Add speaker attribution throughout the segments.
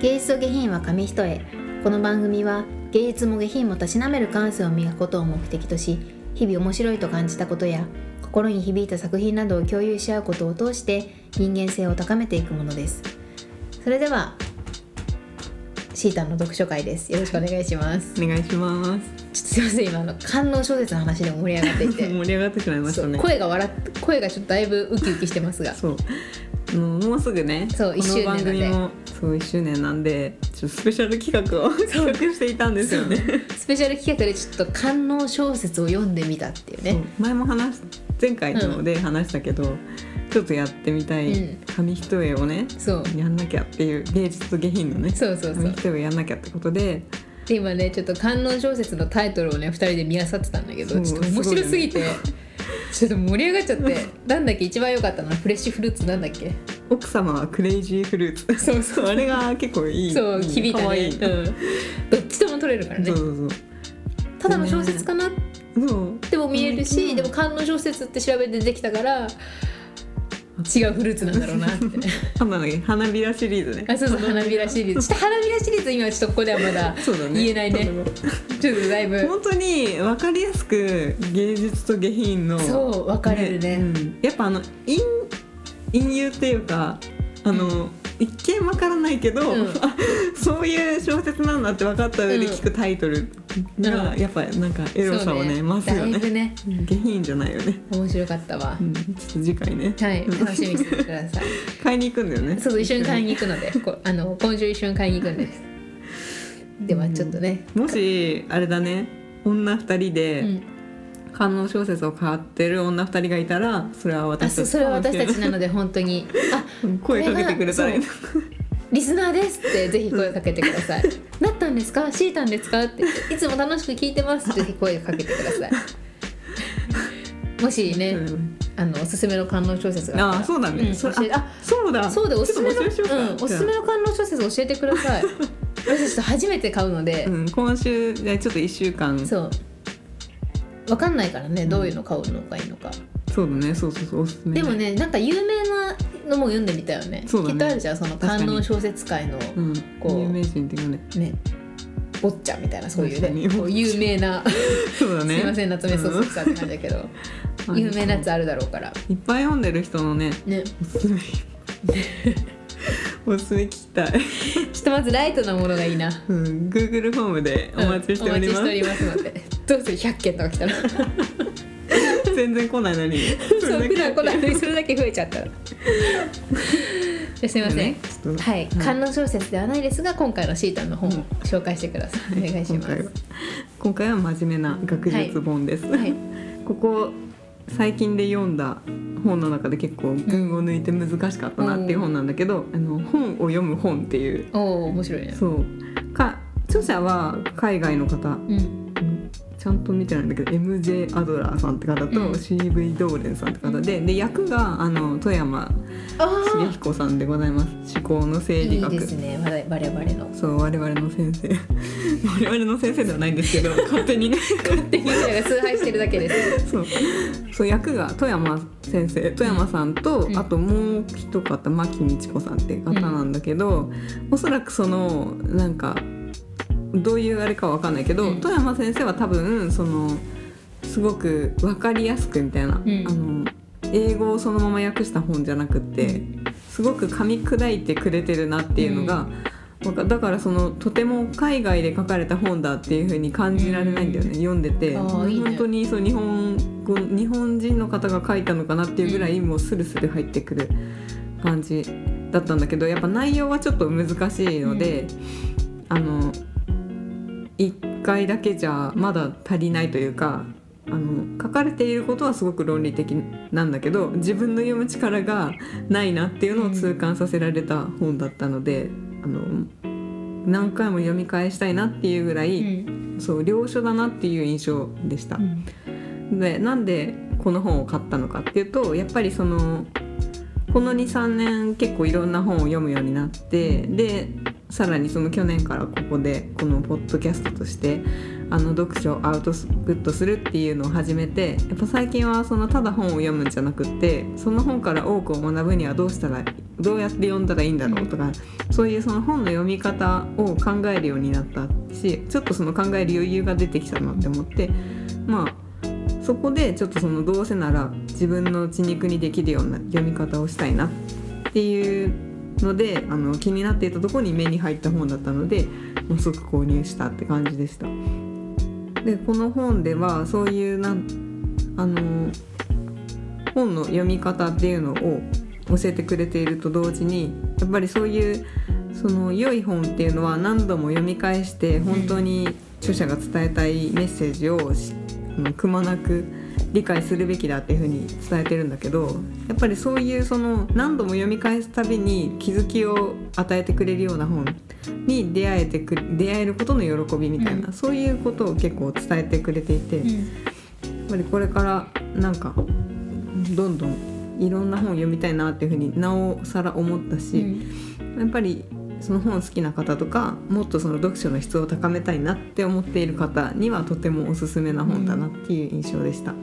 Speaker 1: 芸術と下品は紙一重。この番組は芸術も下品もたしなめる感性を磨くことを目的とし日々面白いと感じたことや心に響いた作品などを共有し合うことを通して人間性を高めていくものです。それではシータンの読書会です。よろしくお願いします。
Speaker 2: お願いします。
Speaker 1: すいません。今あの観音小説の話で盛り上がっていて。
Speaker 2: 盛り上がってしまいましたね。
Speaker 1: 声が笑っ声がちょっとだいぶウキウキしてますが。
Speaker 2: そうもうすぐね
Speaker 1: そう1周年
Speaker 2: この番組もそう1周年なんでちょっとスペシャル企画を企画していたんですよね。
Speaker 1: スペシャル企画でちょっと観音小説を読んでみたっていうね。
Speaker 2: 前も話し前回ので話したけど、ちょっとやってみたい
Speaker 1: うん。
Speaker 2: 紙一重をね、
Speaker 1: そう。
Speaker 2: やんなきゃっていう芸術と下品のね
Speaker 1: そうそうそう。
Speaker 2: 紙一重をやんなきゃってことで。
Speaker 1: で今ねちょっと観音小説のタイトルをね2人で見漁ってたんだけどちょっと面白すぎてちょっと盛り上がっちゃってなんだっけ一番良かったの？はフレッシュフルーツなんだっけ？
Speaker 2: 奥様はクレイジーフルーツ。
Speaker 1: そうそう
Speaker 2: あれが結構いい。
Speaker 1: そう響いたね。
Speaker 2: いい、
Speaker 1: うん、どっちとも取れるからね。
Speaker 2: そうそう
Speaker 1: ただの小説かな？
Speaker 2: そうそう
Speaker 1: でも見えるしでも観音小説って調べてできたから違うフルーツなんだろうなって。
Speaker 2: 花びらシリーズね。
Speaker 1: あそうそう花びらシリーズ。ちょっと花びらシリーズ今ちょっとここではまだ言えないね。ちょっとだいぶ。
Speaker 2: 本当に分かりやすく芸術と下品の
Speaker 1: そう分かれるね。
Speaker 2: うん。やっぱあの陰陰誘っていうかあの、一見分からないけど、
Speaker 1: うん。
Speaker 2: あ そういう小説なんだって分かった上で聞くタイトルが、
Speaker 1: うん
Speaker 2: やっぱなんかエロさをね
Speaker 1: そう
Speaker 2: 増すよね。
Speaker 1: ね
Speaker 2: うん下品じゃないよね、
Speaker 1: 面白かったわ、
Speaker 2: うん、ちょっと次回ね。
Speaker 1: はい。楽しみにしててください。
Speaker 2: 買いに行くんだよね。
Speaker 1: そう一緒に買いに行くので。こあの今週一緒に買いに行くんで。すではちょっとね、
Speaker 2: もしあれだね。女二人
Speaker 1: う
Speaker 2: で
Speaker 1: ん、
Speaker 2: 観音小説を買ってる女二人がいたらそれは
Speaker 1: あ
Speaker 2: 私たち
Speaker 1: そそれは私たちなので本当に。あ
Speaker 2: うん声かけてくれたらいいな
Speaker 1: リスナーですってぜひ声かけてください。なったんですか？シータンですか？って。いつも楽しく聞いてますぜひ声かけてください。もしね、あのおすすめの観音小説があ
Speaker 2: そうだ。ね、
Speaker 1: ん
Speaker 2: そ
Speaker 1: あ
Speaker 2: あそうだ。
Speaker 1: そうでおすすめのおすすめの観音小説教えてください。私ちょっと初めて買うので、
Speaker 2: うん、今週じゃあちょっと1週間。そう
Speaker 1: そうわかんないからねどういうの買うのがいいのか。
Speaker 2: だねそうそうそうおすすめ。
Speaker 1: でもねなんか有名なのも読んでみたよね。
Speaker 2: そうだね。
Speaker 1: きっとあるじゃんその観音小説界の
Speaker 2: うん。
Speaker 1: こう。
Speaker 2: 有名人っていうかね。
Speaker 1: ね。坊ちゃんみたいなそういうね
Speaker 2: 確かに。
Speaker 1: こう有名な。
Speaker 2: そうだね。
Speaker 1: すいません夏目漱石さんって感じだけど、
Speaker 2: うん。
Speaker 1: 有名なやつあるだろうから。
Speaker 2: いっぱい読んでる人のね
Speaker 1: ね。
Speaker 2: おすすめ。おすすめ聞きたい、
Speaker 1: ちょっとまずライトなものがいいな。
Speaker 2: うん、Google フォームでお待ちしております、
Speaker 1: うんお待ちしておりますのでどうする100件とか来たら。
Speaker 2: 全然来ないのに。
Speaker 1: そう普段来ないのにそれだけ増えちゃった。らすいません、
Speaker 2: ね
Speaker 1: はい、観音小説ではないですが今回のシータンの本を紹介してください、お願いします。
Speaker 2: 今回は。真面目な学術本です、
Speaker 1: はい。
Speaker 2: ここ最近で読んだ本の中で結構群を抜いて難しかったなっていう本なんだけど「あの本を読む本」っていう。
Speaker 1: おお面白いね。
Speaker 2: そう。か著者は海外の方。
Speaker 1: うん
Speaker 2: うんちゃんと見てないんだけど MJ アドラーさんって方と
Speaker 1: うん。
Speaker 2: CV ドーレンさんって方でで役があの富山
Speaker 1: あ
Speaker 2: 茂彦さんでございます。思考の
Speaker 1: あ
Speaker 2: 政治学。
Speaker 1: いいですね。我々の。
Speaker 2: そう我々の先生。我々の先生ではないんですけど 勝手にね。
Speaker 1: 勝手にみんなが崇拝してるだけです。
Speaker 2: そう。そう役が富山先生富山さんと、
Speaker 1: うん。
Speaker 2: あともう一方牧道子さんって方なんだけど、おそらくそのなんかどういうあれかわかんないけど、
Speaker 1: うん。
Speaker 2: 富山先生は多分そのすごく分かりやすくみたいな、
Speaker 1: ん。
Speaker 2: あの英語をそのまま訳した本じゃなくってすごく噛み砕いてくれてるなっていうのが、わかだからそのとても海外で書かれた本だっていう風に感じられないんだよね、読んでて。本当にそう日本語日本人の方が書いたのかなっていうぐらいもうスルスル入ってくる感じだったんだけどやっぱ内容はちょっと難しいので、あの1回だけじゃまだ足りないというかあの書かれていることはすごく論理的なんだけど自分の読む力がないなっていうのを痛感させられた本だったので、あの何回も読み返したいなっていうぐら
Speaker 1: う
Speaker 2: い、
Speaker 1: ん
Speaker 2: そう良書だなっていう印象でした。でなんでこの本を買ったのかっていうとやっぱりそのこの23年結構いろんな本を読むようになってでさらにその去年からここでこのポッドキャストとしてあの読書をアウトプットするっていうのを始めてやっぱ最近はそのただ本を読むんじゃなくってその本から多くを学ぶにはどうしたらどうやって読んだらいいんだろうとか、そういうその本の読み方を考えるようになったしちょっとその考える余裕が出てきたなって思ってまあそこでちょっとそのどうせなら自分の血肉にできるような読み方をしたいなっていうのであの気になっていたところに目に入った本だったのでもう即購入したって感じでした。でこの本ではそういうなあの本の読み方っていうのを教えてくれていると同時にやっぱりそういうその良い本っていうのは何度も読み返して本当に著者が伝えたいメッセージをくまなく理解するべきだっていうふうに伝えてるんだけどやっぱりそういうその何度も読み返すたびに気づきを与えてくれるような本に出会えてく出会えることの喜びみたいな、うん、そういうことを結構伝えてくれていて、うん、やっぱりこれからなんかどんどんいろんな本を読みたいなっていうふうになおさら思ったし、うん、やっぱりその本好きな方とかもっとその読書の質を高めたいなって思っている方にはとてもおすすめな本だなっていう印象でした。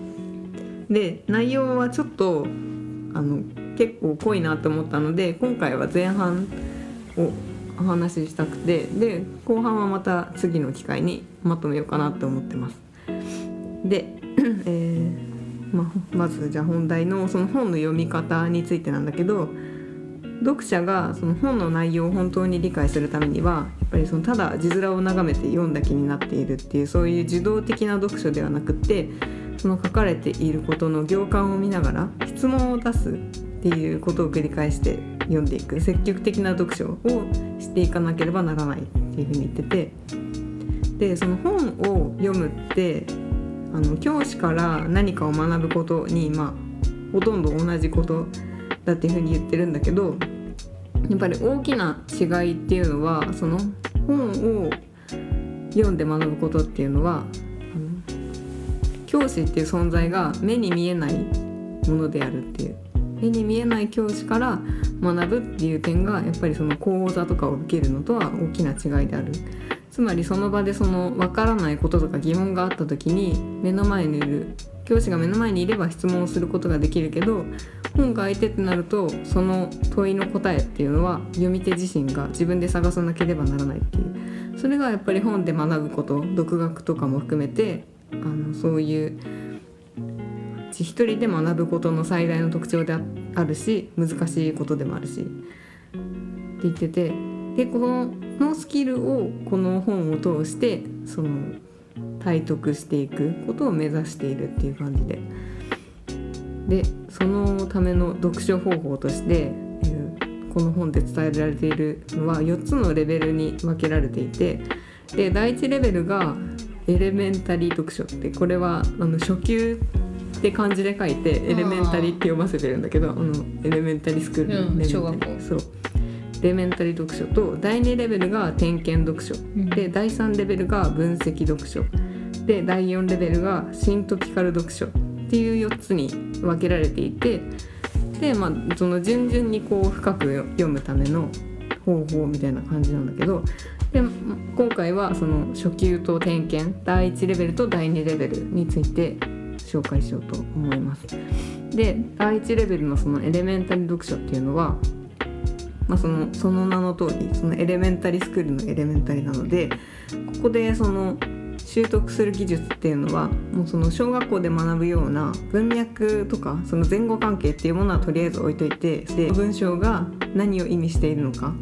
Speaker 2: で内容はちょっとあの結構濃いなと思ったので今回は前半をお話ししたくてで後半はまた次の機会にまとめようかなと思ってます。で、えーまあまずじゃあ本題のその本の読み方についてなんだけど読者がその本の内容を本当に理解するためにはやっぱりそのただ字面を眺めて読んだ気になっているっていうそういう受動的な読書ではなくってその書かれていることの行間を見ながら質問を出すっていうことを繰り返して読んでいく積極的な読書をしていかなければならないっていうふうに言っててでその本を読むってあの教師から何かを学ぶことにまあほとんど同じことだっていうふうに言ってるんだけどやっぱり大きな違いっていうのはその本を読んで学ぶことっていうのは教師っていう存在が目に見えないものであるっていう。目に見えない教師から学ぶっていう点がやっぱりその講座とかを受けるのとは大きな違いである。つまりその場でその分からないこととか疑問があった時に目の前にいる教師が目の前にいれば質問をすることができるけど本が相手ってなるとその問いの答えっていうのは読み手自身が自分で探さなければならないっていう。それがやっぱり本で学ぶこと独学とかも含めてあのそういう一人で学ぶことの最大の特徴であるし難しいことでもあるしって言っててでこののスキルをこの本を通してその体得していくことを目指しているっていう感じで。でそのための読書方法としてこの本で伝えられているのは4つのレベルに分けられていてで第1レベルがエレメンタリー読書ってこれはあの初級って漢字で書いてエレメンタリーって読ませてるんだけどあのエレメンタリースクール、
Speaker 1: うん、小学校。
Speaker 2: そう。エレメンタリー読書と第2レベルが点検読書、うん、で第3レベルが分析読書で第4レベルがシントピカル読書っていう4つに分けられていてで、まあ、その順々にこう深く読むための方法みたいな感じなんだけどで今回はその初級と点検第1レベルと第2レベルについて紹介しようと思います。で第1レベルのそのエレメンタリ読書っていうのは、まあ、そのその名の通りそのエレメンタリスクールのエレメンタリなのでここでその習得する技術っていうのはもうその小学校で学ぶような文脈とかその前後関係っていうものはとりあえず置いといてで文章が何を意味しているのか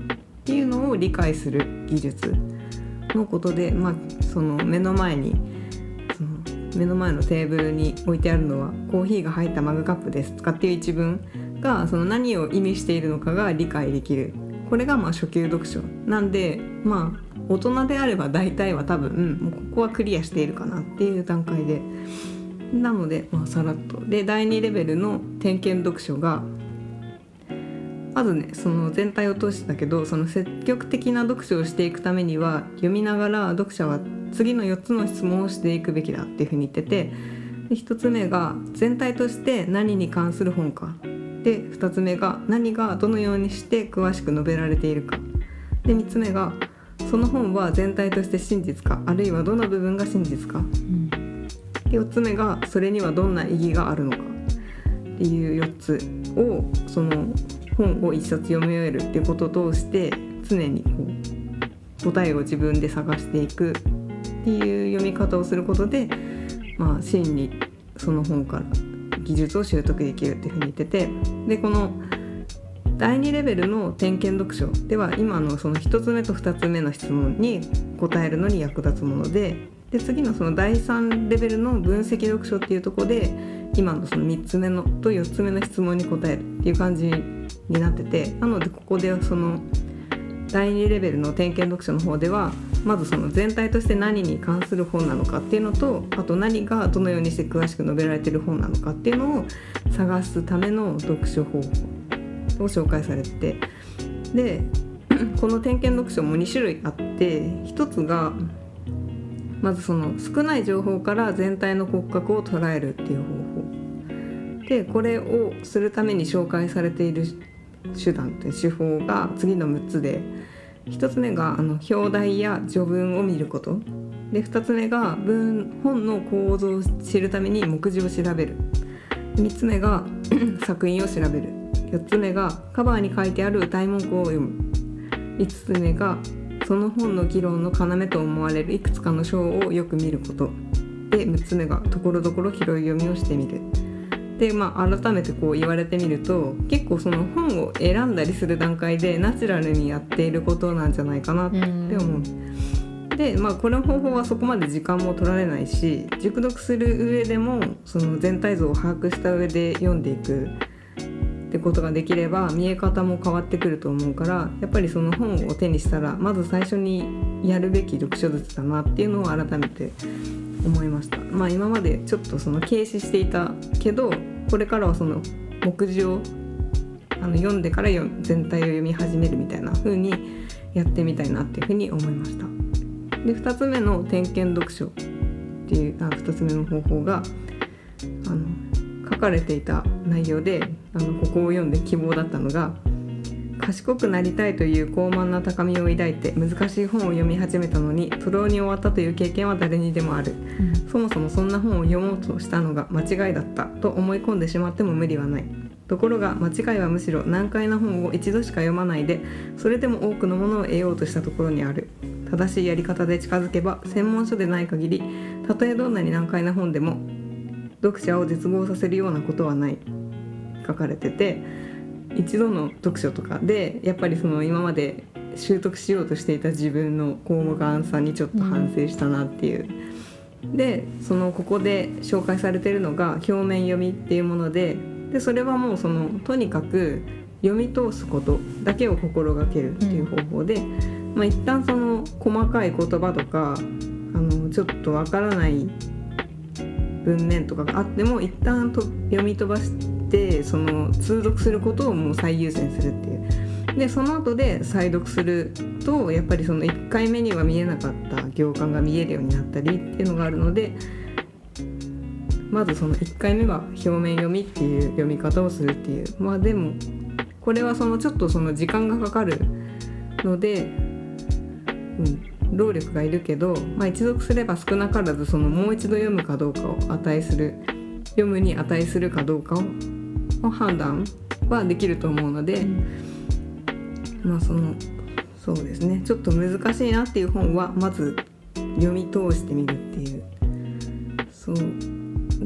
Speaker 2: っていうのを理解する技術のことで、まあ、その目の前にその目の前のテーブルに置いてあるのはコーヒーが入ったマグカップですとかっていう一文がその何を意味しているのかが理解できる。これがまあ初級読書なんでまあ大人であれば大体は多分もうここはクリアしているかなっていう段階で。なので、まあ、さらっと。で第2レベルの点検読書がまずねその全体を通してだけどその積極的な読書をしていくためには読みながら読者は次の4つの質問をしていくべきだっていうふうに言っててで1つ目が全体として何に関する本か。で2つ目が何がどのようにして詳しく述べられているか。で3つ目がその本は全体として真実かあるいはどの部分が真実か、うん、4つ目がそれにはどんな意義があるのかっていう4つをその本を一冊読み終えるっていうことを通して常にこう答えを自分で探していくっていう読み方をすることで、まあ、真にその本から技術を習得できるっていうふうに言っててでこの第2レベルの点検読書では今のその1つ目と2つ目の質問に答えるのに役立つものでで次のその第3レベルの分析読書っていうとこで今のその3つ目のと4つ目の質問に答えるっていう感じになっててなのでここではその第2レベルの点検読書の方ではまずその全体として何に関する本なのかっていうのとあと何がどのようにして詳しく述べられてる本なのかっていうのを探すための読書方法を紹介されててでこの点検読書も2種類あって1つがまずその少ない情報から全体の骨格を捉えるっていう方法。でこれをするために紹介されている手段という手法が次の6つで1つ目があの表題や序文を見ること。で2つ目が文本の構造を知るために目次を調べる。3つ目が 作品を調べる。4つ目がカバーに書いてある歌い文句を読む。5つ目がその本の議論の要と思われるいくつかの章をよく見ること。で6つ目がところどころ拾い読みをしてみる。でまあ改めてこう言われてみると結構その本を選んだりする段階でナチュラルにやっていることなんじゃないかなって思う。でまあこの方法はそこまで時間も取られないし熟読する上でもその全体像を把握した上で読んでいくってことができれば見え方も変わってくると思うからやっぱりその本を手にしたらまず最初にやるべき読書術だなっていうのを改めて思いました。まあ今までちょっとその軽視していたけどこれからはその目次をあの読んでから全体を読み始めるみたいな風にやってみたいなっていう風に思いました。で2つ目の点検読書っていうあ2つ目の方法があの書かれていた内容であのここを読んで希望だったのが賢くなりたいという高慢な高みを抱いて難しい本を読み始めたのに徒労に終わったという経験は誰にでもある、うん、そもそもそんな本を読もうとしたのが間違いだったと思い込んでしまっても無理はない。ところが間違いはむしろ難解な本を一度しか読まないでそれでも多くのものを得ようとしたところにある。正しいやり方で近づけば専門書でない限りたとえどんなに難解な本でも読者を絶望させるようなことはない書かれてて一度の読書とかでやっぱりその今まで習得しようとしていた自分の項眼さにちょっと反省したなっていう。でそのここで紹介されてるのが表面読みっていうものででそれはもうそのとにかく読み通すことだけを心がけるっていう方法で、うん、まあ、一旦その細かい言葉とかあのちょっとわからない文面とかがあっても一旦と読み飛ばしてその通読することをもう最優先するっていう。でその後で再読するとやっぱりその1回目には見えなかった行間が見えるようになったりっていうのがあるのでまずその1回目は表面読みっていう読み方をするっていう。まあでもこれはそのちょっとその時間がかかるので、うん、労力がいるけど、まあ、一読すれば少なからずそのもう一度読むかどうかを値する読むに値するかどうかを判断はできると思うので、うん、まあそのそうですね。ちょっと難しいなっていう本はまず読み通してみるっていう。そう。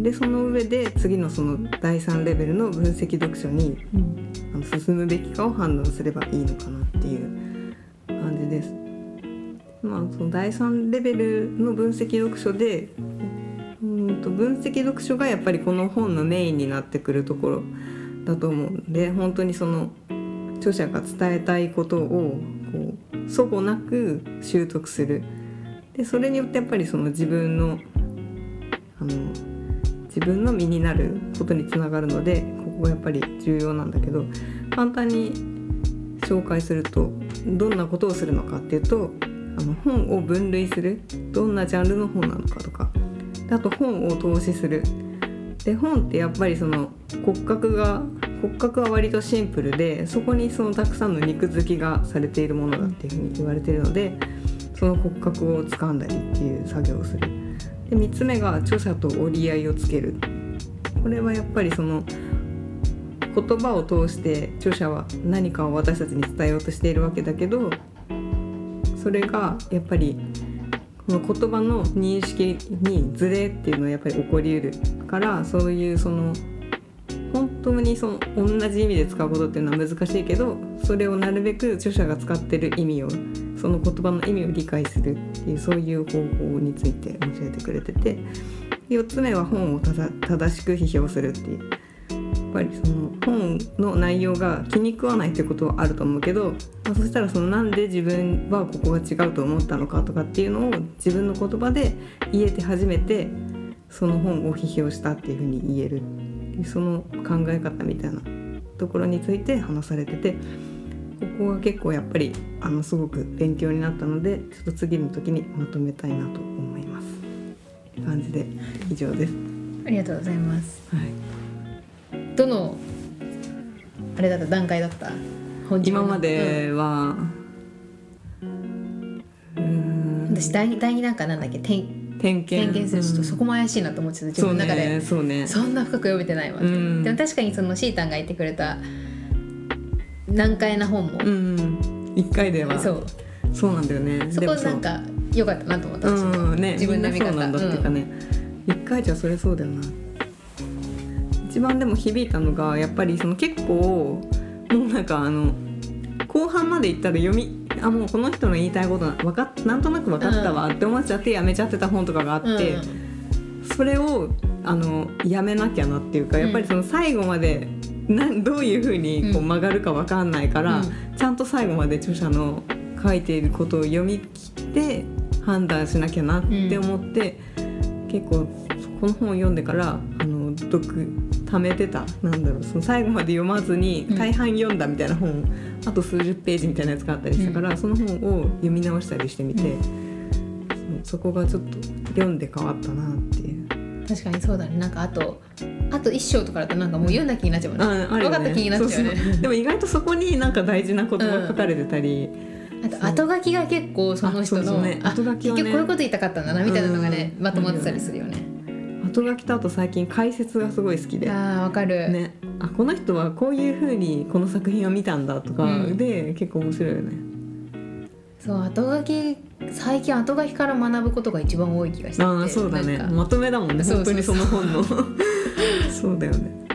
Speaker 2: でその上で次のその第3レベルの分析読書に、うん、あの進むべきかを判断すればいいのかなっていう感じです。まあ、その第3レベルの分析読書でうんと分析読書がやっぱりこの本のメインになってくるところだと思うんで本当にその著者が伝えたいことをこう祖母なく習得する。でそれによってやっぱりその自分のあの自分の身になることにつながるのでここがやっぱり重要なんだけど簡単に紹介するとどんなことをするのかっていうとあの本を分類するどんなジャンルの本なのかとかであと本を投資する。で本ってやっぱりその骨格が骨格は割とシンプルでそこにそのたくさんの肉付きがされているものだっていうふうに言われてるのでその骨格を掴んだりっていう作業をする。で3つ目が著者と折り合いをつける。これはやっぱりその言葉を通して著者は何かを私たちに伝えようとしているわけだけどそれがやっぱりこの言葉の認識にズレっていうのはやっぱり起こりうるからそういうその本当にその同じ意味で使うことっていうのは難しいけどそれをなるべく著者が使ってる意味をその言葉の意味を理解するっていうそういう方法について教えてくれてて4つ目は本を正しく批評するっていう。やっぱりその本の内容が気に食わないってことはあると思うけど、まあ、そしたらそのなんで自分はここが違うと思ったのかとかっていうのを自分の言葉で言えて初めてその本を批評したっていうふうに言えるその考え方みたいなところについて話されててここが結構やっぱりあのすごく勉強になったのでちょっと次の時にまとめたいなと思います。感じで以上です。
Speaker 1: ありがとうございます。
Speaker 2: はい。
Speaker 1: どのあれだった段階だった？
Speaker 2: 今までは、
Speaker 1: うん、うん。私第第二段階なんだっけ？点
Speaker 2: 点検。
Speaker 1: 点検すると、そこも怪しいなと思ってた。自分の中で。
Speaker 2: そうね、ね、
Speaker 1: そんな深く読めてないわ、うん、でも確かにそのシータンが言ってくれた難解な本も、
Speaker 2: うん、1回では。
Speaker 1: そう。
Speaker 2: そうなんだよね。
Speaker 1: そこなんか良かったなと思った、
Speaker 2: うんね、
Speaker 1: 自分
Speaker 2: で見方。なんだっていうかね、うん、1回じゃそれそうだよな一番でも響いたのがやっぱりその結構もうなんかあの後半までいったら読みあもうこの人の言いたいことわかっなんとなく分かったわって思っちゃってやめちゃってた本とかがあって、うん、それをあのやめなきゃなっていうかやっぱりその最後までなどういうふうにこう曲がるか分かんないから、うん、ちゃんと最後まで著者の書いていることを読み切って判断しなきゃなって思って、うん、結構この本を読んでからあの読貯めてた。なんだろう。その最後まで読まずに大半読んだみたいな本、うん、あと数十ページみたいなやつがあったりしたから、うん、その本を読み直したりしてみて、うん、そこがちょっと読んで変わったなっていう。
Speaker 1: 確かにそうだね。なんかあとあと一章とかだとなんかもう読んだ気になっちゃうもんね、ああね。分かった気になっちゃうね。
Speaker 2: でも意外とそこになんか大事なことが書かれてたり、
Speaker 1: あと後書きが結構その人の、ね、後書き、ね、結局こういうこと言いたかったんだなみたいなのがね、まとまってたりするよね。
Speaker 2: 後書きとあと最近解説がすごい好きで
Speaker 1: あわかる、
Speaker 2: ね、あこの人はこういうふうにこの作品を見たんだとかで、結構面白いよね。
Speaker 1: そう後書き最近後書きから学ぶことが一番多い気がしてあ
Speaker 2: あそうだねまとめだもんね本当にその本のそうだよね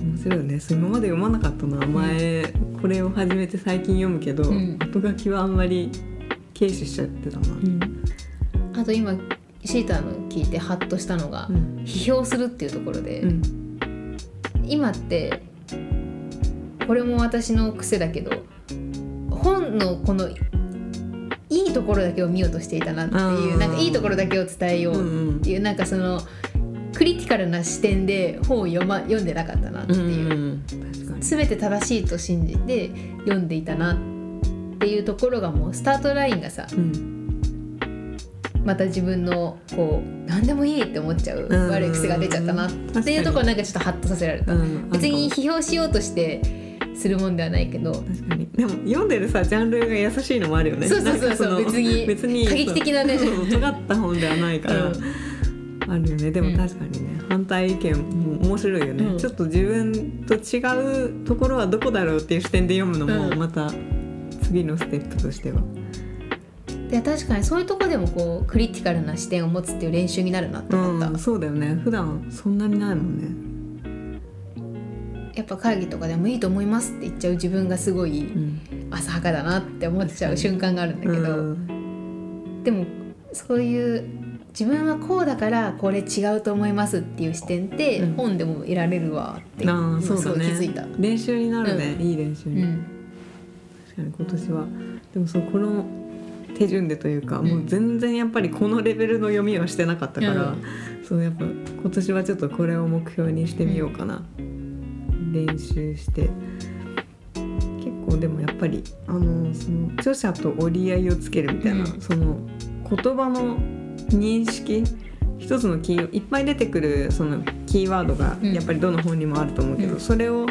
Speaker 2: 面白いよね今まで読まなかったな前、これを始めて最近読むけど、うん、後書きはあんまり軽視しちゃってたな、うん、
Speaker 1: あと今シータの聞いてハッとしたのが、うん、批評するっていうところで、うん、今ってこれも私の癖だけど本のこのいいところだけを見ようとしていたなっていうなんかいいところだけを伝えようっていう、うん、なんかそのクリティカルな視点で本を読,、ま、読んでなかったなっていう、うん、全て正しいと信じて読んでいたなっていうところがもうスタートラインがさ、うんまた自分のこう何でもいいって思っちゃう悪い癖が出ちゃったなっていうところなんかちょっとハッとさせられた、別に批評しようとしてするもんではないけど。
Speaker 2: 確かに。でも読んでるさジャンルが優しいのもあるよね。
Speaker 1: そうそうそうそう。別に
Speaker 2: 別に
Speaker 1: 過激的なね。
Speaker 2: 尖った本ではないから、うん、あるよね。でも確かにね、うん、反対意見も面白いよね、うん、ちょっと自分と違うところはどこだろうっていう視点で読むのもまた次のステップとしては。
Speaker 1: で確かにそういうとこでもこうクリティカルな視点を持つっていう練習になるなって思った、
Speaker 2: うん、そうだよね。普段そんなにないもんね。
Speaker 1: やっぱ会議とかでもいいと思いますって言っちゃう自分がすごい浅はかだなって思っちゃう瞬間があるんだけど、うん、でもそういう自分はこうだからこれ違うと思いますっていう視点って本でも得られるわって、うん、そうだね、気づいた。
Speaker 2: 練習になるね、うん、いい練習に、確かに今年は。でもそうこの手順でというか、もう全然やっぱりこのレベルの読みはしてなかったから、うん、そうやっぱ今年はちょっとこれを目標にしてみようかな、練習して。結構でもやっぱりあのその著者と折り合いをつけるみたいな、うん、その言葉の認識一つのキーいっぱい出てくるそのキーワードがやっぱりどの本にもあると思うけど、うん、それを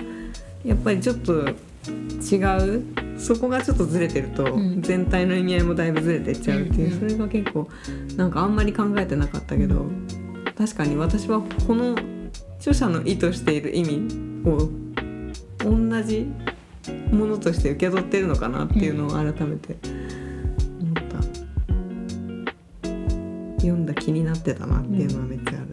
Speaker 2: やっぱりちょっと違うそこがちょっとずれてると、全体の意味合いもだいぶずれてっちゃうっていう、それが結構なんかあんまり考えてなかったけど確かに私はこの著者の意図している意味を同じものとして受け取ってるのかなっていうのを改めて思った、読んだ気になってたなっていうのはめっちゃある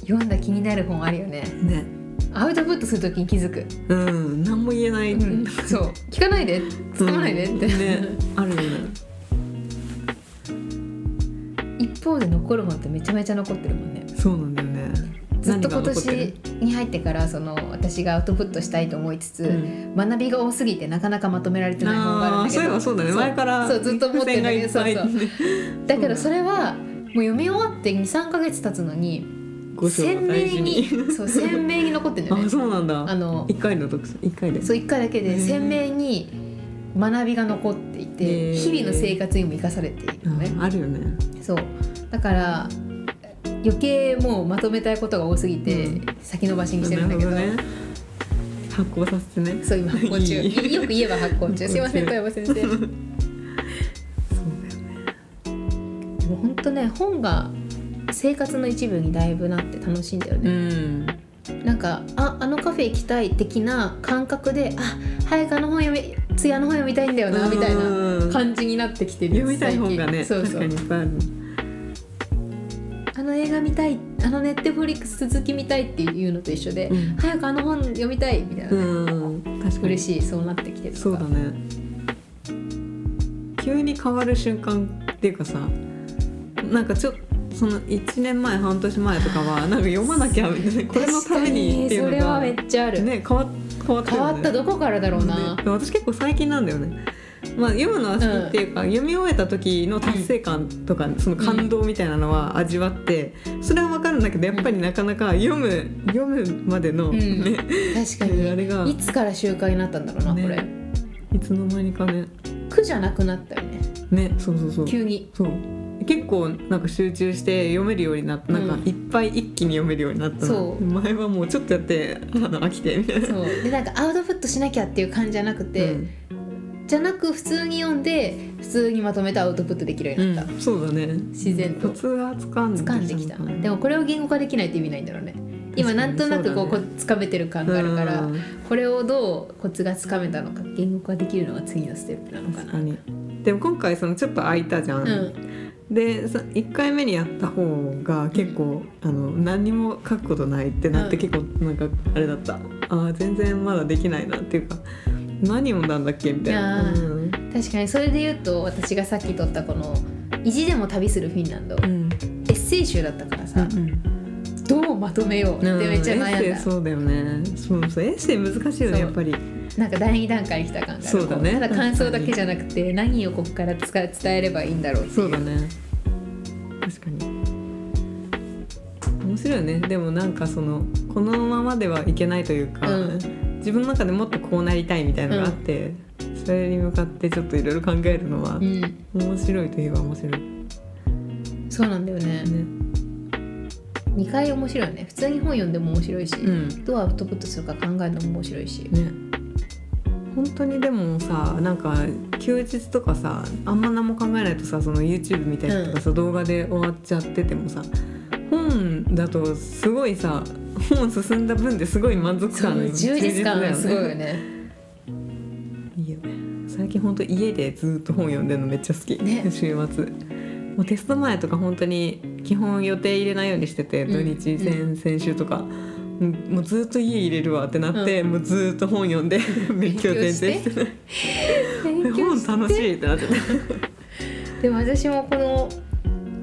Speaker 1: 読んだ気になる本あるよね。
Speaker 2: な、ね
Speaker 1: アウトプットするときに気づく、
Speaker 2: うん何も言えない、
Speaker 1: うん、そう。聞かないで。使わないで。って、
Speaker 2: うんねあるよね。
Speaker 1: 一方で残る本ってめちゃめちゃ残ってるもんね。
Speaker 2: そうなんだよね。
Speaker 1: ずっと今年
Speaker 2: る
Speaker 1: に入ってからその私がアウトプットしたいと思いつつ、
Speaker 2: うん。
Speaker 1: 学びが多すぎてなかなかまとめられてない本があるんだけど。
Speaker 2: そういえばそうだね。前から
Speaker 1: そうずっと思ってるんだけどそうそう。だけどそれはもう読み終わって23か月経つのに鮮
Speaker 2: を大事
Speaker 1: 明にそう鮮明に残ってるんだよ
Speaker 2: あ
Speaker 1: ね
Speaker 2: そうなんだ。
Speaker 1: あの
Speaker 2: 一回の読書一回で。
Speaker 1: そう1回だけで鮮明に学びが残ってい
Speaker 2: へ
Speaker 1: て
Speaker 2: ー。
Speaker 1: 日々の生活にも生かされているのね。
Speaker 2: ああるよね。
Speaker 1: そう。だから余計もうまとめたいことが多すぎて
Speaker 2: うん。
Speaker 1: 先延ばしにしてるんだけど,、
Speaker 2: なるほね。発行させてね。
Speaker 1: そう今発行中。よく言えば発行中。すいません小山先生。で
Speaker 2: そうだよね。
Speaker 1: も本当ね本が生活の一部にだいぶなって楽しいんだよ
Speaker 2: う
Speaker 1: ね、
Speaker 2: ん
Speaker 1: なんかああのカフェ行きたい的な感覚であ早くあの本読みツヤの本読みたいんだよなみたいな
Speaker 2: うん
Speaker 1: 感じになってきてる
Speaker 2: 読みたい本がね
Speaker 1: そうそう。
Speaker 2: あ
Speaker 1: の映画見たいあのネットフリックス続き見たいっていうのと一緒で、
Speaker 2: うん。
Speaker 1: 早くあの本読みたいみたいな、
Speaker 2: うん。確かに。
Speaker 1: 嬉しいそうなってきてる
Speaker 2: そうだね。急に変わる瞬間っていうかさなんかちょその1年前半年前とかはなんか読まなきゃみたいなこれのためにっていうの
Speaker 1: 確かにそれはめ
Speaker 2: が
Speaker 1: っちゃある、
Speaker 2: ね変わ変わってる
Speaker 1: 変わったどこからだろうな、
Speaker 2: ね私結構最近なんだよね。まあ、読むのは好きっていうか、読み終えた時の達成感とか、その感動みたいなのは味わってそれは分かるんだけどやっぱりなかなか読む読むまでの
Speaker 1: うん。
Speaker 2: ね、
Speaker 1: 確かに
Speaker 2: あれが
Speaker 1: いつから習慣になったんだろうな、
Speaker 2: ね
Speaker 1: これ
Speaker 2: いつの間にかね
Speaker 1: 苦じゃなくなったよね
Speaker 2: ねそうそうそう。
Speaker 1: 急に。
Speaker 2: そう。結構なんか集中して読めるようになってなんか
Speaker 1: うん
Speaker 2: いっぱい一気に読めるようになったな。
Speaker 1: そう。
Speaker 2: 前はもうちょっとやってあの飽きてみたいな。
Speaker 1: そう。でなんかアウトプットしなきゃっていう感じじゃなくて、
Speaker 2: うん。
Speaker 1: じゃなく普通に読んで普通にまとめてアウトプットできるようになった、
Speaker 2: うんそうだね。
Speaker 1: 自然と。
Speaker 2: コツがつかんで
Speaker 1: 掴んできた。でもこれを言語化できないと意味ないんだろうね今なんとなくこう
Speaker 2: そうだね。
Speaker 1: こう掴めてる感があるから、
Speaker 2: うん。
Speaker 1: これをどうコツがつかめたのか言語化できるのが次のステップなのかな。
Speaker 2: でも今回そのちょっと空いたじゃん、
Speaker 1: うん。
Speaker 2: でさ1回目にやった方が結構あの何にも書くことないってなって
Speaker 1: うん。
Speaker 2: 結構なんかあれだった。あー全然まだできないなっていうか何読んだんだっけみたいな、うん。
Speaker 1: 確かにそれで言うと私がさっき撮ったこの「意地でも旅するフィンランド」
Speaker 2: うん。
Speaker 1: エッセイ集だったからさ、
Speaker 2: うん
Speaker 1: どうまとめようってめっちゃ
Speaker 2: うんエッセイ
Speaker 1: 悩んだ、
Speaker 2: そうだよね。そうそう。エッセイ難しいよねやっぱり。
Speaker 1: なんか第二段階に来た感がある。
Speaker 2: そうだね。
Speaker 1: ただ感想だけじゃなくて何をここから伝えればいいんだろうってい
Speaker 2: そうだね。確かに。面白いよね。でもなんかそのこのままではいけないというか、
Speaker 1: うん。
Speaker 2: 自分の中でもっとこうなりたいみたいなのがあって、それに向かってちょっといろいろ考えるのは
Speaker 1: うん。
Speaker 2: 面白いといえば面白い。ね
Speaker 1: そうなんだよね2回面白いよね。普通に本読んでも面白いし、
Speaker 2: うん。
Speaker 1: どうアウトプットするか考えるのも面白いし、
Speaker 2: ね。本当にでもさなんか休日とかさあんま何も考えないとさその YouTube みたいなとかさ、動画で終わっちゃっててもさ本だとすごいさ本進んだ分ですごい満足感
Speaker 1: 充実感がすごいよね。
Speaker 2: いいよね。最近本当家でずっと本読んでるのめっちゃ好き、
Speaker 1: ね。
Speaker 2: 週末もうテスト前とか本当に基本予定入れないようにしてて
Speaker 1: うん
Speaker 2: 土日先,、先週とか。うんもうずっと家入れるわってなって、もうずっと本読んで 勉強全然して本楽しいってなって。た
Speaker 1: でも私もこの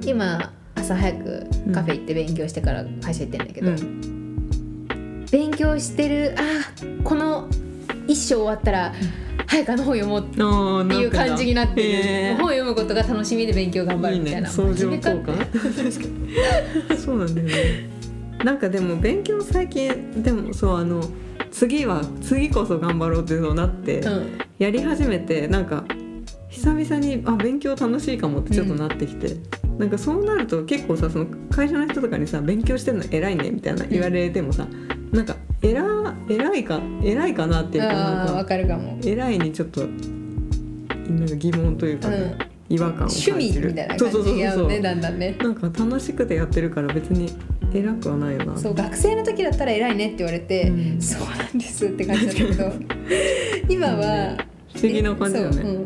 Speaker 1: 今朝早くカフェ行って勉強してから会社行ってんだけど、
Speaker 2: うん。
Speaker 1: 勉強してるあーこの一章終わったら早くあの本読もうっていう感じになってる、
Speaker 2: へー
Speaker 1: 本読むことが楽しみで勉強頑張るみたいな
Speaker 2: いいね相乗効果確かにそうなんだよねなんかでも勉強最近でもそうあの次は次こそ頑張ろうってそうなって、
Speaker 1: うん
Speaker 2: やり始めてなんか久々にあ勉強楽しいかもってちょっとなってきて、なんかそうなると結構さその会社の人とかにさ勉強してるの偉いねみたいな言われてもさ、なんか偉偉いか偉いかなっていうかなんか
Speaker 1: かるかも。
Speaker 2: 偉いにちょっとなんか疑問というか、ね違和感を感じる。
Speaker 1: 趣味みたいな感じ。や
Speaker 2: そう
Speaker 1: ねだんだんね。
Speaker 2: なんか楽しくてやってるから別に偉くはないよな
Speaker 1: そう学生の時だったら偉いねって言われて、
Speaker 2: うん。
Speaker 1: そうなんですって感じだったけど。今は
Speaker 2: 不思議な感じだよね、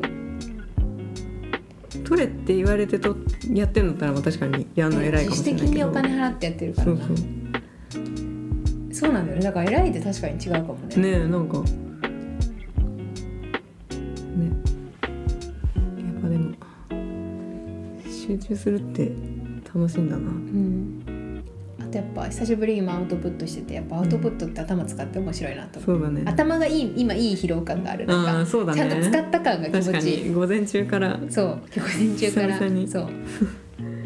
Speaker 2: 取れって言われてとやってんだったらまあ確かにやるの偉いかもしれないけど。
Speaker 1: 自主的にお金払ってやってるからな。
Speaker 2: そうそう
Speaker 1: そうなんだよね。だから偉いって確かに違うかもね。
Speaker 2: ねえなんか。ね。やっぱでも集中するって楽しいんだな。
Speaker 1: うん。あとやっぱ久しぶりに今アウトプットしててやっぱアウトプットって頭使って面白いなと思う、
Speaker 2: そうだね。
Speaker 1: 頭がいい今いい疲労感がある。なん
Speaker 2: あ
Speaker 1: か
Speaker 2: ーそうだね。
Speaker 1: ちゃんと使った感が気持ちいい。
Speaker 2: に。午前中から。
Speaker 1: そう。午前中から。そう。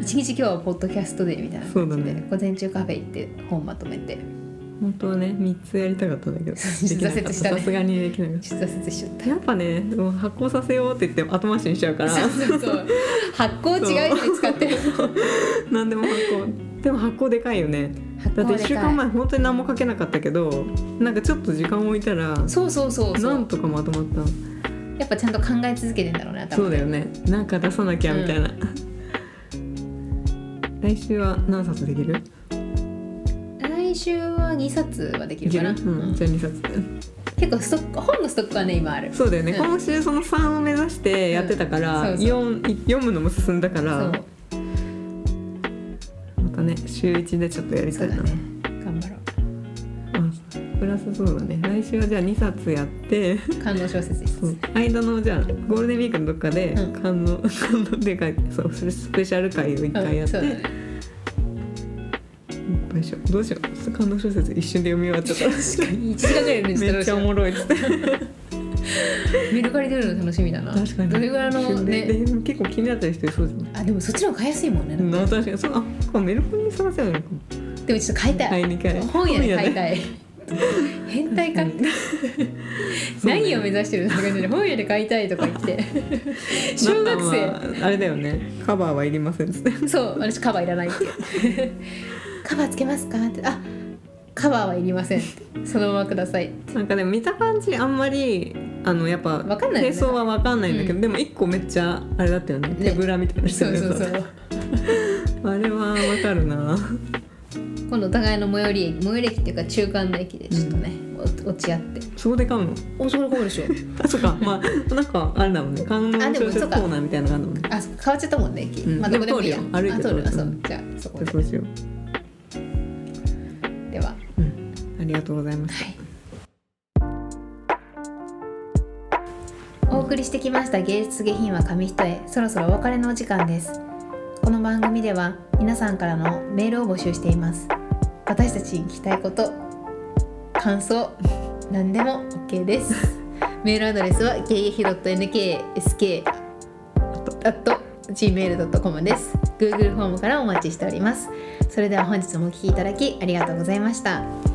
Speaker 1: 一日今日はポッドキャストデーみたいな感じで、
Speaker 2: そうだね。
Speaker 1: 午前中カフェ行って本まとめて
Speaker 2: 本当はね3つやりたかったんだけど。
Speaker 1: 挫折した。ね
Speaker 2: さすがにできなかっ
Speaker 1: ちょっと挫折しちゃった。
Speaker 2: たやっぱねもう発酵させようって言って後回しにしちゃうから。
Speaker 1: そうそう発酵違うって使って。る
Speaker 2: 何でも発酵。でも発酵でかいよね。
Speaker 1: 発
Speaker 2: だって1
Speaker 1: 酵でかい
Speaker 2: 週間前本当に何もかけなかったけどなんかちょっと時間を置いたら
Speaker 1: そうそうそうそう。
Speaker 2: なんとかまとまった。
Speaker 1: やっぱちゃんと考え続けてんだろうね
Speaker 2: そうだよね。なんか出さなきゃみたいな、来週は何冊できる？
Speaker 1: 来週は2冊はできるかな、
Speaker 2: る？うん、じゃあ2冊
Speaker 1: 結構ストック本のストックはね今ある。
Speaker 2: そうだよね、
Speaker 1: うん。
Speaker 2: 今週その3を目指してやってたから、
Speaker 1: うん。そう
Speaker 2: 四読むのも進んだから
Speaker 1: そう。
Speaker 2: またね週1でちょっとやりたいな、
Speaker 1: ね。頑張ろ
Speaker 2: あプラスそうだね。来週はじゃあ2冊やって。
Speaker 1: う感動小説一
Speaker 2: そう。
Speaker 1: 冊
Speaker 2: 間のじゃあゴールデンウィークのどっかで
Speaker 1: うん。
Speaker 2: 感動、感動っていうかそうスペシャル回を1回やって、
Speaker 1: うんそうだね
Speaker 2: よいしょどうしよう。感動小説一瞬で読み終わっちゃっ
Speaker 1: 確かに。1時間ぐらいで
Speaker 2: た。めっちゃおもろいっつって。
Speaker 1: メルカリ出るの楽しみだな。
Speaker 2: 確かに。
Speaker 1: どれぐらいのね。
Speaker 2: で結構気になったりしてそうじゃない
Speaker 1: あでもそっちの方が買いやすいもんね、
Speaker 2: な確かに。そうあメルカリに探せばいいのか。も
Speaker 1: でもちょっと買いたい、
Speaker 2: 買いにい。
Speaker 1: 本屋で買い
Speaker 2: い。
Speaker 1: たい変態か、何を目指してるんですかね本屋で買いたいとか言って。小学生。
Speaker 2: あれだよね。カバーはいりませんっつって。
Speaker 1: そう私カバーいらないってカバーつけますか？ってあカバーはいりませんそのままください
Speaker 2: なんかでも見た感じあんまりあのやっぱ
Speaker 1: わかんないよね。
Speaker 2: 低層はわかんないんだけど、
Speaker 1: うん。
Speaker 2: でも一個めっちゃあれだったよね。
Speaker 1: ね
Speaker 2: 手ぶらみたいな
Speaker 1: そうそうそう。
Speaker 2: あれはわかるな。
Speaker 1: 今度お互いの最寄り駅最寄り駅っていうか中間の駅でちょっとね、お落ち合って。
Speaker 2: そこで買うの？
Speaker 1: おそれここでしょ。
Speaker 2: あそっか。まあなんかあれだもんね。観音
Speaker 1: あでも
Speaker 2: 小説コーナーみたいなのがあるもんね。
Speaker 1: あ変わっちゃったもんね駅、
Speaker 2: うん。
Speaker 1: まあどこでもいいや。
Speaker 2: 歩いて
Speaker 1: るあそうじゃあそこで。
Speaker 2: そうしようりがとうございます。
Speaker 1: はい。お送りしてきました芸術下品は紙一重。そろそろお別れのお時間です。この番組では皆さんからのメールを募集しています。私たちに聞きたいこと感想何でも OK です。メールアドレスはゲイヒ .nksk gmail.com です。Google フォームからお待ちしております。それでは本日もお聞きいただきありがとうございました。